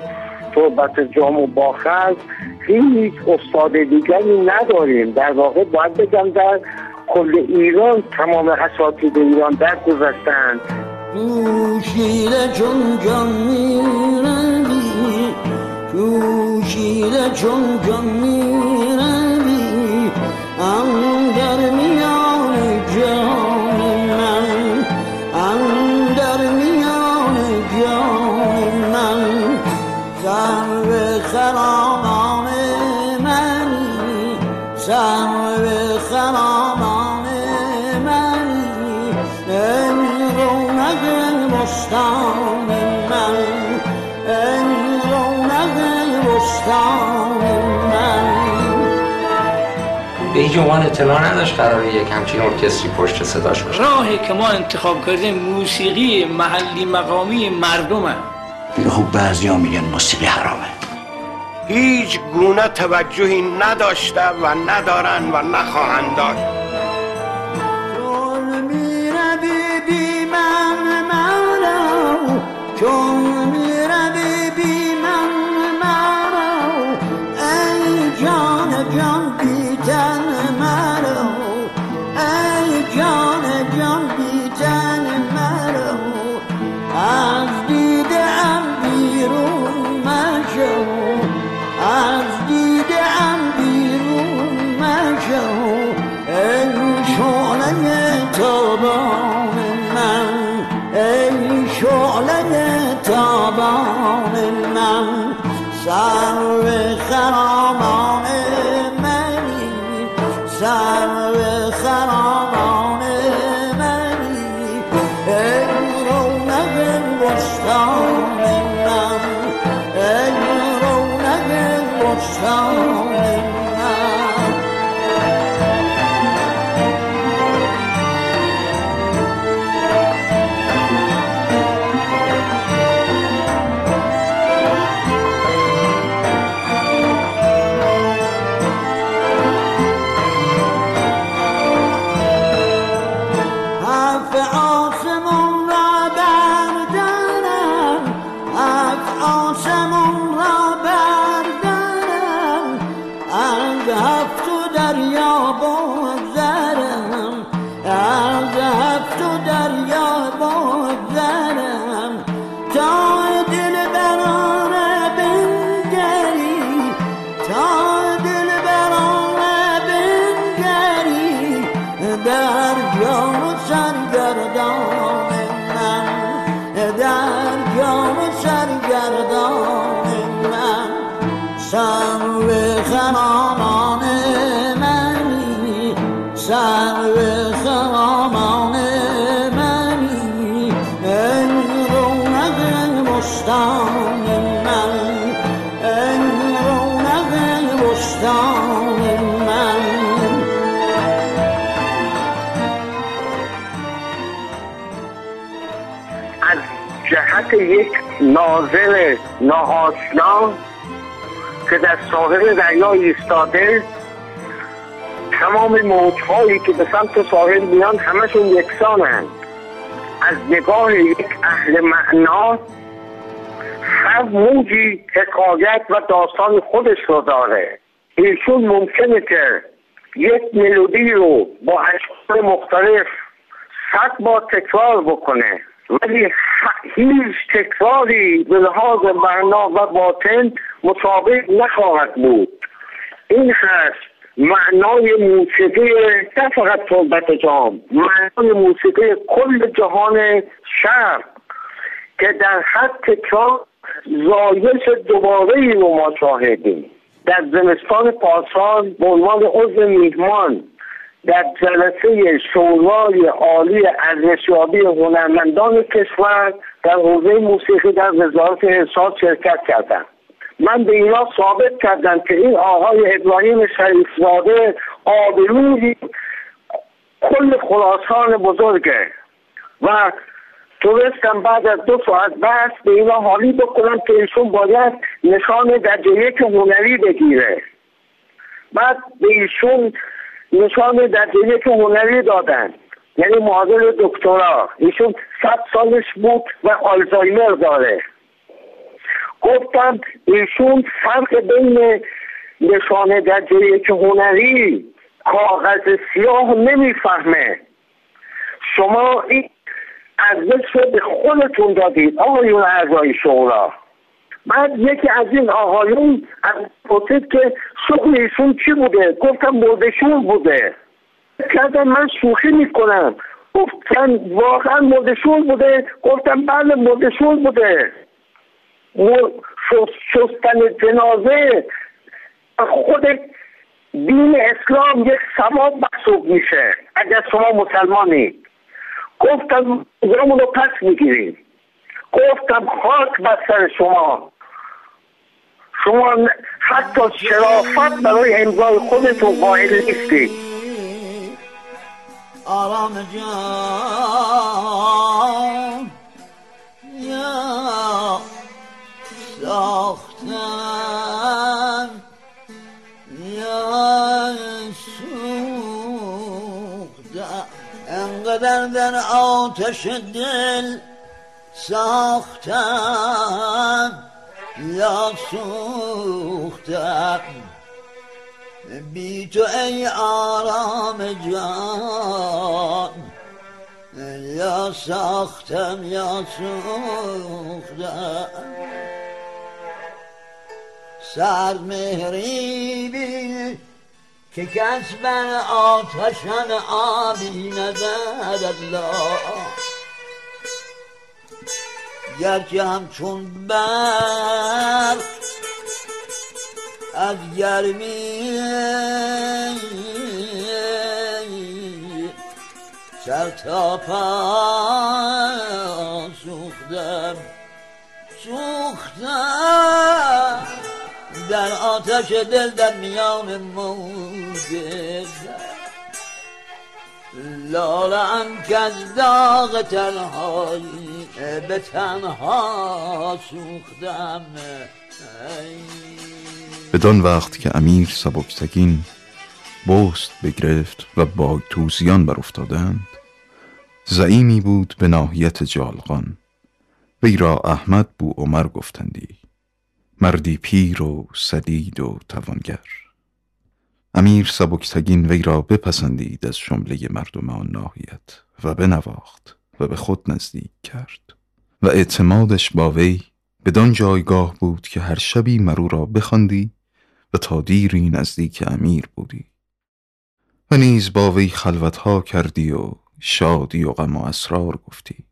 توبت جام و باخرد هیچ استاد دیگری نداریم. در واقع باید بگم در کل ایران تمام اساتید ایران در گذاشتند تو شیر چون جان می‌روی. تو شیر چون جان عنوان اطلاع نداشت قراره یک همچین ارکستری پشت صداش باشه. راهی که ما انتخاب کردیم موسیقی محلی مقامی مردمه. خب بعضی ها میگن موسیقی حرامه. هیچ گونه توجهی نداشته و ندارن و نخواهند داشت چون سر خرامان ناظر ناآشنا که در ساحل دریا ایستاده تمام موجهایی که به سمت ساحل میان همشون یکسانند از نگاه یک اهل معنا هر موجی حکایت و داستان خودش رو داره. ایشون ممکنه که یک ملودی رو با اشکال مختلف صد بار تکرار بکنه. ولی هیچ تکراری به لحاظ معنا و باطن مطابق نخواهد بود. این هست معنای موسیقی نه فقط صحبت جام معنای موسیقی کل جهان شرق که در هر تکرار زایش دوباره ای رو ما شاهدیم. در زمستان پارسال به عنوان عضو میهمان در جلسه شورای عالی ارزشیابی هنرمندان کشور در حوزه موسیقی در وزارت احساس شرکت کردم من به اینا ثابت کردم که این آقای ابراهیم شریفزاده آبروی کل خراسان بزرگه و تونستم بعد از دو ساعت بحث به اینا حالی بکنم که ایشون باید نشان درجه یک هنری بگیره. بعد به ایشون نشان درجه یک هنری دادن. یعنی معادل دکترا. ایشون صد سالش بود و آلزایمر داره. گفتم ایشون فرق بین نشان درجه یک هنری کاغذ سیاه نمی‌فهمه. شما این ارزش رو به خودتون دادید آقایون اعضای شورا. بعد یکی از این آقایون از پرسید که شغل ایشون چی بوده؟ گفتم مردشور بوده. کردم من شوخی می‌کنم. گفتن واقعا مردشور بوده؟ گفتم بله مردشور بوده. شستن جنازه خود دین اسلام یک ثواب محسوب میشه اگر شما مسلمانید. گفتم اون رو پس می‌گیریم. گفتم خاک بر شما. شما حتی شرافت برای امضای خودتون قائل نیستید آرام جان یا ساختم یا سوختم انقدر در آتش دل ساختم یا سوختم. بی تو ای آرام جان. یا ساختم یا سوختم. سرد مهری بی که کس بر آتشن آبی نزد الله گرچه همچون برق از گرمی سر تا پا سوختم سوختم. در آتش دل در میان موج لالم که از داغ تنهایی به تنها سوختم. بدان وقت که امیر سبکتگین بست بگرفت و با توزیان بر افتادند زعیمی بود به ناحیت جالقان وی را احمد بو عمر گفتندی مردی پیر و سدید و توانگر. امیر سبکتگین وی را بپسندید از جمله مردم آن ناحیت و بنواخت. و به خود نزدیک کرد و اعتمادش با وی بدان جایگاه بود که هر شبی مرو را بخواندی و تا دیری نزدیک امیر بودی و نیز با وی خلوتها کردی و شادی و غم و اسرار گفتی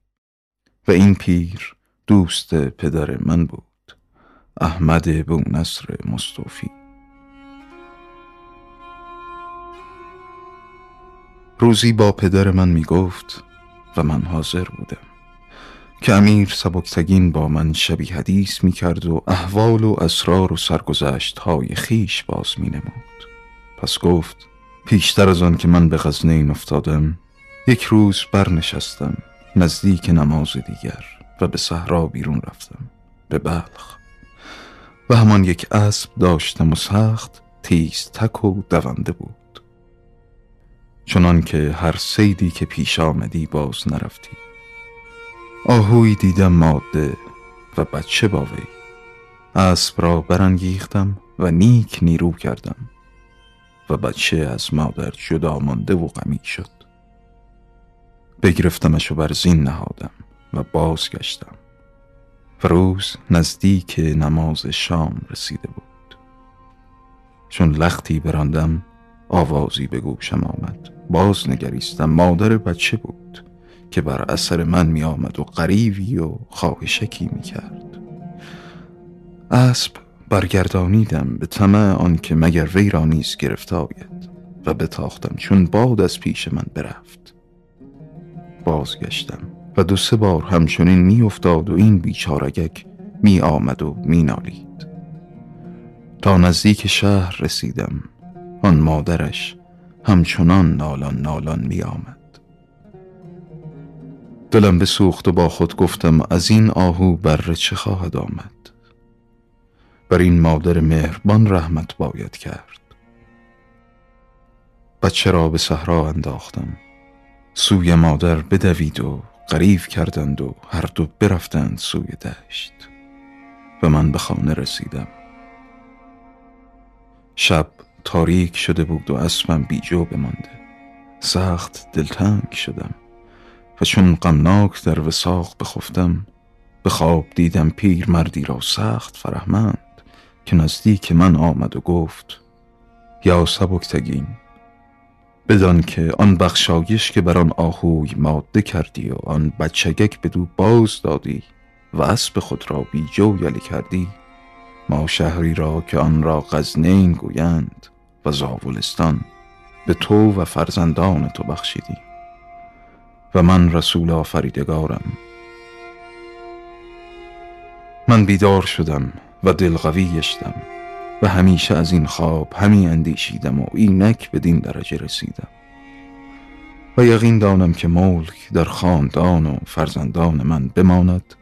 و این پیر دوست پدر من بود احمد بو نصر مصطفی. روزی با پدر من می گفت و من حاضر بودم. که امیر سبکتگین با من شبی حدیث می کرد و احوال و اسرار و سرگذشت های خیش باز می نمود پس گفت پیشتر از آن که من به غزنین افتادم یک روز برنشستم نزدیک نماز دیگر و به صحرا بیرون رفتم به بلخ. و همان یک اسب داشتم و سخت تیز تک و دونده بود. چنان که هر سیدی که پیش آمدی باز نرفتی. آهوی دیدم ماده و بچه با وی. اسب را برانگیختم و نیک نیرو کردم و بچه از مادر جدا مانده و غمی شد. بگرفتمش و بر زین نهادم و بازگشتم. و روز نزدیک نماز شام رسیده بود. چون لختی براندم آوازی به گوشم آمد. باز نگریستم. مادر بچه بود که بر اثر من می آمد و قریبی و خواهشکی می کرد اسب برگردانیدم به طمع آنکه مگر وی را نیز گرفته آید و بتاختم چون باد از پیش من برفت. بازگشتم و دو سه بار همچنین می افتاد و این بیچارگک می آمد و می نالید تا نزدیک شهر رسیدم. آن مادرش همچنان نالان نالان می آمد دلم به سوخت و با خود گفتم از این آهو بر چه خواهد آمد؟ بر این مادر مهربان رحمت باید کرد. بچه را به صحرا انداختم. سوی مادر بدوید و غریب کردند و هر دو برفتند سوی دشت. و من به خانه رسیدم. شب تاریک شده بود و اسبم بیجو بمانده. سخت دلتنگ شدم و چون غمناک در وساق بخفتم به خواب دیدم پیر مردی را سخت فرهمند که نزدیک من آمد و گفت یا سبکتگین بدان که آن بخشایش که بر آن آهوی ماده کردی و آن بچگک به دو باز دادی و اسب خود را بی جو یلی کردی ما شهری را که آن را غزنین گویند. و زاولستان به تو و فرزندان تو بخشیدی و من رسول آفریدگارم. من بیدار شدم و دلقوی گشتم و همیشه از این خواب همی اندیشیدم و اینک بدین درجه رسیدم. و یقین دانم که ملک در خاندان و فرزندان من بماند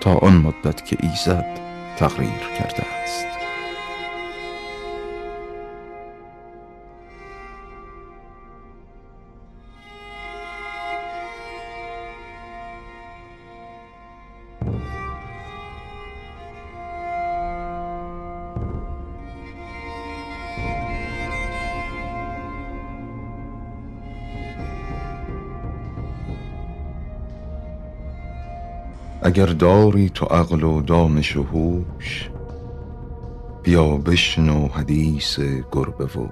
تا آن مدت که ایزد تقریر کرده است. اگر داری تو عقل و دانش و هوش بیا بشنو حدیث گربه و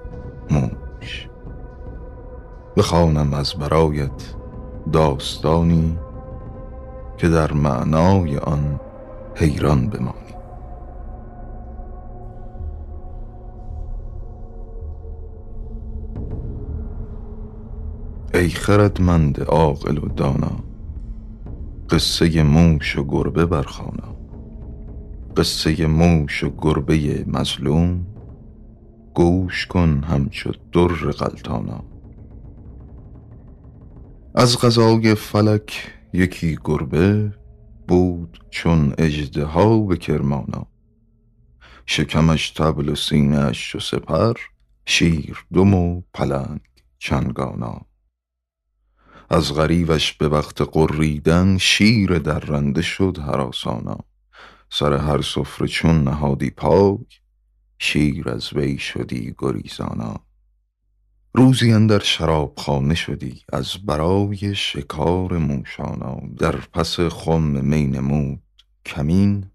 موش. بخوانم از برایت داستانی که در معنای آن حیران بمانی. ای خردمند عاقل و دانا قصه موش و گربه برخوانا قصه موش و گربه مظلوم. گوش کن همچو در غلتانا از غذای فلک یکی گربه بود چون اژدها به کرمانا شکمش طبل و سینهاش و سپر شیر دم و پلنگ چنگانا از غریوش به وقت قریدن شیر درنده شد هراسانا سر هر سفره چون نهادی پاک شیر از وی شدی گریزانا. روزی اندر شرابخانه شدی از برای شکار موشانا. در پس خم می نمود کمین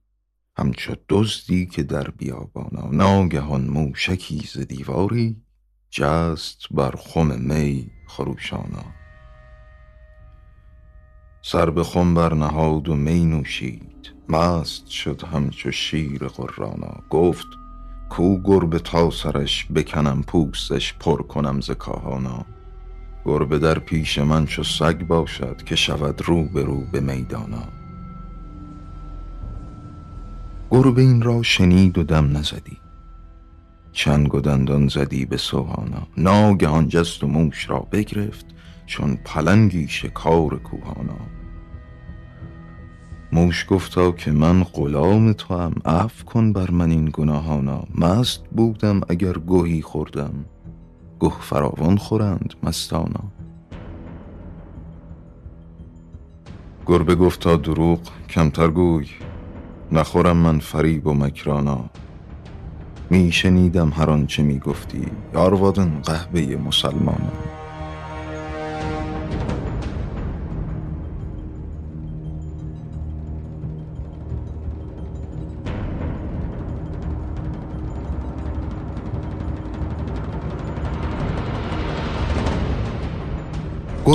همچو دزدی که در بیابانا. ناگهان موشکی ز دیواری جست بر خم می خروشانا. سر به خم برنهاد و می نوشید. مست شد همچو شیر قرانا. گفت کو گربه تا سرش بکنم پوستش پر کنم ز کاهانا. گربه در پیش من چو سگ باشد که شود رو به رو به میدانا. گربه این را شنید و دم نزدی. چنگ و دندان زدی به سوهانا. ناگهان جست و موش را بگرفت. چون پلنگی شکار کوهانا. موش گفتا که من غلام توام عفو کن بر من این گناهانا. مست بودم اگر گهی خوردم. گه فراوان خورند مستانا. گربه گفتا دروغ کمتر گوی. نخورم من فریب و مکرانا. می شنیدم هر آنچه می گفتی. یاروادن قهوه مسلمانا.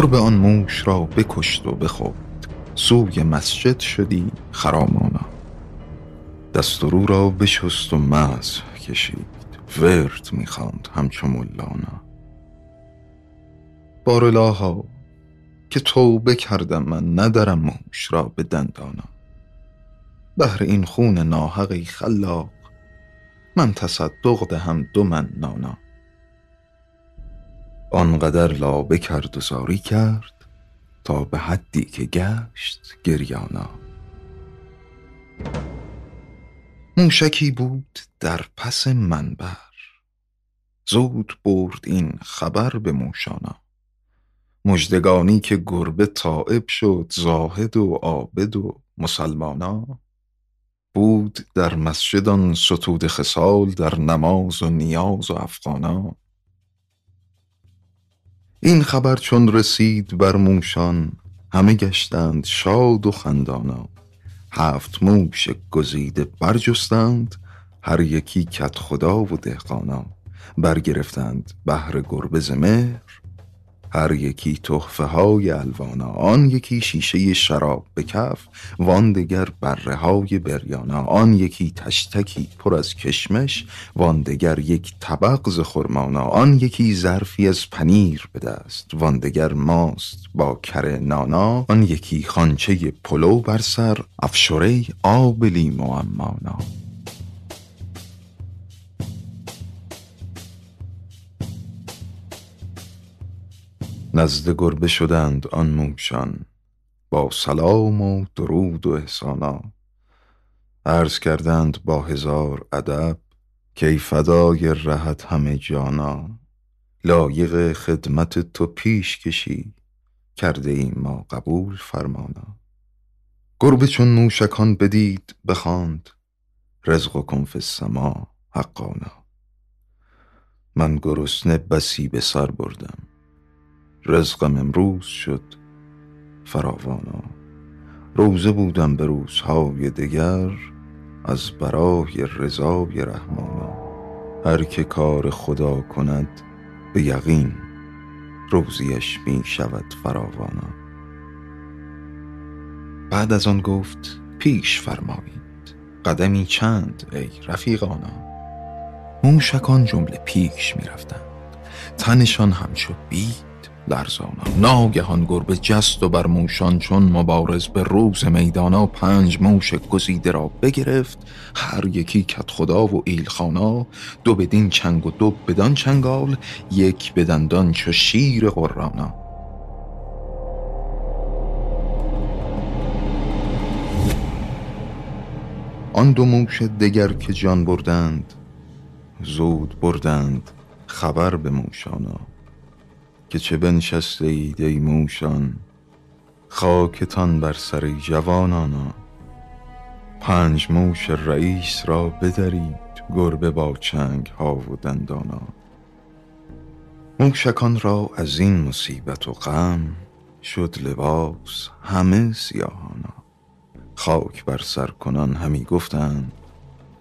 گربه آن موش را بکشت و بخورد. سوی مسجد شدی خرامانا دست و رو را بشست و مسح کشید. ورد می‌خواند همچو ملانا بارالها که توبه کردم من ندارم موش را به دندانا بهر این خون ناحقی خلاق من تصدق دهم دو من نانا آنقدر لابه کرد و زاری کرد تا به حدی که گشت گریانا. موشکی بود در پس منبر. زود برد این خبر به موشانا. مژدگانی که گربه تائب شد زاهد و عابد و مسلمانا. بود در مسجد آن ستوده خصال در نماز و نیاز و افغانا. این خبر چون رسید بر موشان همه گشتند شاد و خندانا. هفت موش گزیده برجستند هر یکی کدخدا و دهقانا. برگرفتند بهر گربه ز مهر هر یکی تحفه های الوانا آن یکی شیشه شراب به کف وان دگر بره های بریانا آن یکی تشتکی پر از کشمش وان دگر یک طبق ز آن یکی ظرفی از پنیر به دست وان دگر ماست با کره نانا آن یکی خوانچه پلو بر سر افشره آب لیمو عمانا نزد گربه شدند آن موشان با سلام و درود و احسانا. عرض کردند با هزار ادب کای فدای رهت همه جانا لایق خدمت تو پیش کشی کرده ایم ما قبول فرمانا. گربه چون موشکان بدید بخواند رزقکم فی السما حقانا. من گرسنه بسی به سر بردم. رزقم امروز شد. فراوانا. روزه بودم به روزهای دگر از برای رضای رحمانا. هر که کار خدا کند به یقین روزیش می شود فراوانا. بعد از آن گفت پیش فرمایید. قدمی چند ای رفیقانا؟ موشکان جمله پیش می رفتند. تنشان همچو بید لرزانا ناگهان گربه جست و بر موشان چون مبارز به روز میدانا پنج موش گزیده را بگرفت هر یکی کت خدا و ایلخانا دو بدین چنگ و دو بدان چنگال یک بدندان چو شیر قرانا. آن دو موش دگر که جان بردند زود بردند خبر به موشانا. که چه بنشسته اید ای موشان؟ خاکتان بر سر جوانانا پنج موش رئیس را بدرید گربه با چنگ ها و دندانا موشکان را از این مصیبت و غم شد لباس همه سیاهانا خاک بر سر کنان همی گفتند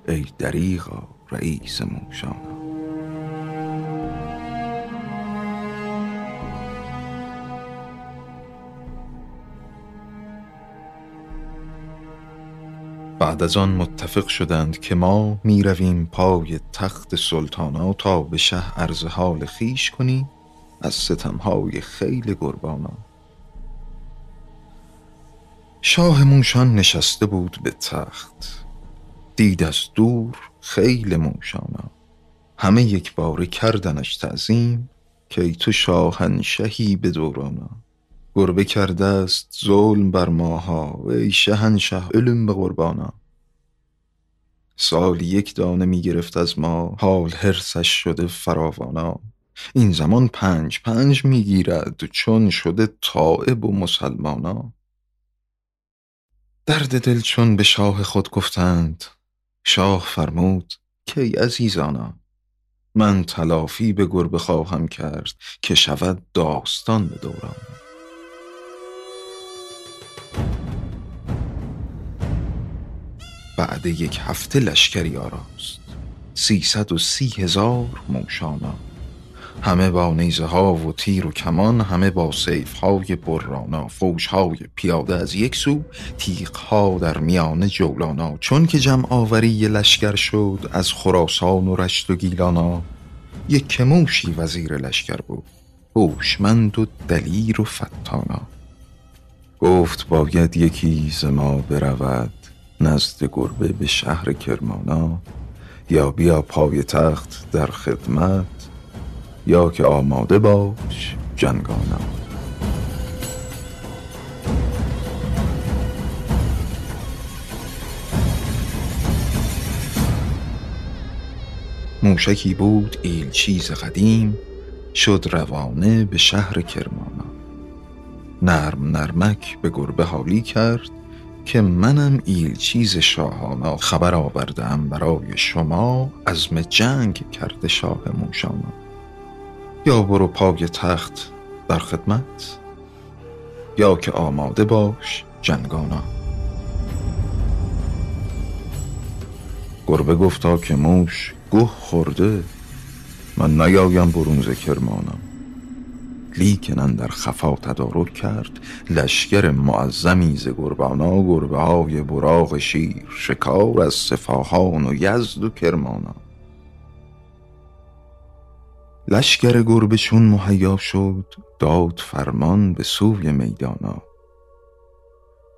ای دریغا رئیس موشانا بعد از آن متفق شدند که ما می رویم پای تخت سلطانا تا به شه عرض حال خیش کنی از ستمهای خیل گربانا. شاه موشان نشسته بود به تخت. دید از دور خیل موشانا. همه یک باره کردنش تعظیم که ای تو شاهنشهی به دورانا گربه کرده است ظلم بر ماها. و ای شهنشه علم به قربانا. سال یک دانه می گرفت از ما حال حرسش شده فراوانا. این زمان پنج پنج می گیرد چون شده طائب و مسلمانا. درد دل چون به شاه خود گفتند. شاه فرمود که ای عزیزانا من تلافی به گربه خواهم کرد که شود داستان به دوران. بعد یک هفته لشکری آراست. سیصد و سی هزار موشانا. همه با نیزه ها و تیر و کمان همه با سیف های برانا. فوش های پیاده از یک سو تیغ ها در میان جولانا. چون که جمع آوری لشکر شد از خراسان و رشت و گیلانا. یک کموشی وزیر لشکر بود هوشمند و دلیر و فتانا. گفت باید یکی ز ما برود. نزد گربه به شهر کرمانا یا بیا پای تخت در خدمت یا که آماده باش جنگانا. موشکی بود ایلچیز قدیم شد روانه به شهر کرمانا. نرم نرمک به گربه حالی کرد که منم ایلچیز شاهانا خبر آوردم برای شما عزم جنگ کرده شاه موشانا یا برو پای تخت در خدمت یا که آماده باش جنگانا. گربه گفتا که موش گه خورده من نیایم برون کرمانم لیکن در خفا تدارک کرد لشکر معظمی ز گربانا گربه های براغ شیر شکار از سفاهان و یزد و کرمانا. لشکر گربه چون مهیا شد داد فرمان به سوی میدانا.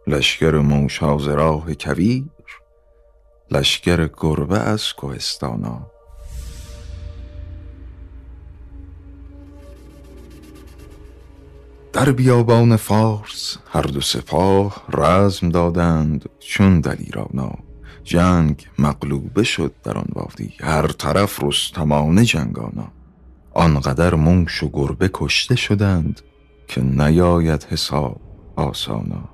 لشکر موشا ز راه کویر لشکر گربه از کوهستانا. در بیابان فارس هر دو سپاه رزم دادند چون دلیرانا جنگ مغلوبه شد در آن وادی هر طرف رستمانه جنگانا. آنقدر موش و گربه کشته شدند که نیاید حساب آسانا.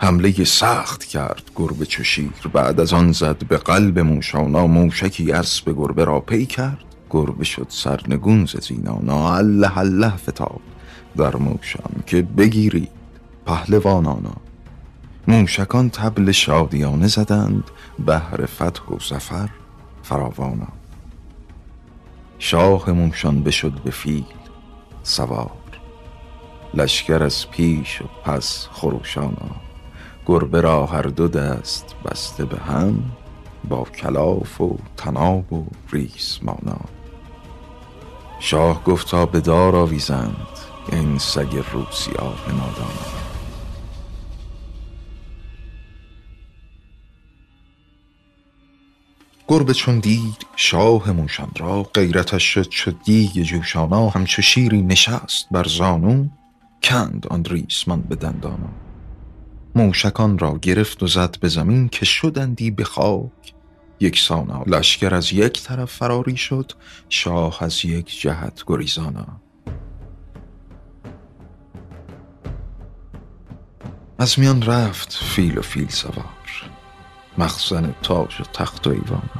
حمله سخت کرد گربه چو شیر بعد از آن زد به قلب موشانا موشکی اسب گربه را پی کرد. گربه شد سرنگون ز زینانا الله الله فتاد. در موشان که بگیرید. پهلوانانا. موشکان تبل شادیانه زدند بهر فتح و ظفر فراوانا. شاه موشان بشد به فیل سوار. لشکر از پیش و پس خروشانا. گربه را هر دو دست بسته به هم با کلاف و تناب و ریسمانا. شاه گفتا به دار آویزند. این سگ روسیاه نادان گربه چون دید شاه موشان را غیرتش شد چو دیگ جوشانا همچو شیری نشست بر زانو. کند آن ریسمان به دندانا موشکان را گرفت و زد به زمین که شدندی به خاک. یکسانا لشکر از یک طرف فراری شد شاه از یک جهت گریزانا. از میان رفت فیل و فیل سوار. مخزن تاج و تخت و ایوان.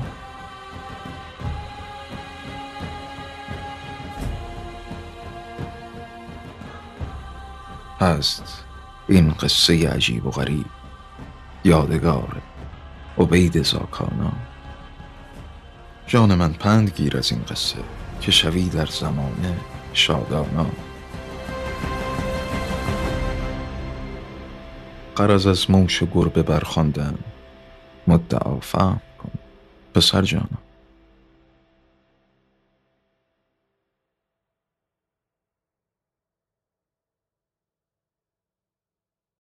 هست این قصه عجیب و غریب. یادگار عبید زاکانا. جان من پند گیر از این قصه که شوی در زمانه شادانا. قرض از موش گربه برخواندم مدعا فهم کن. پسر جانم.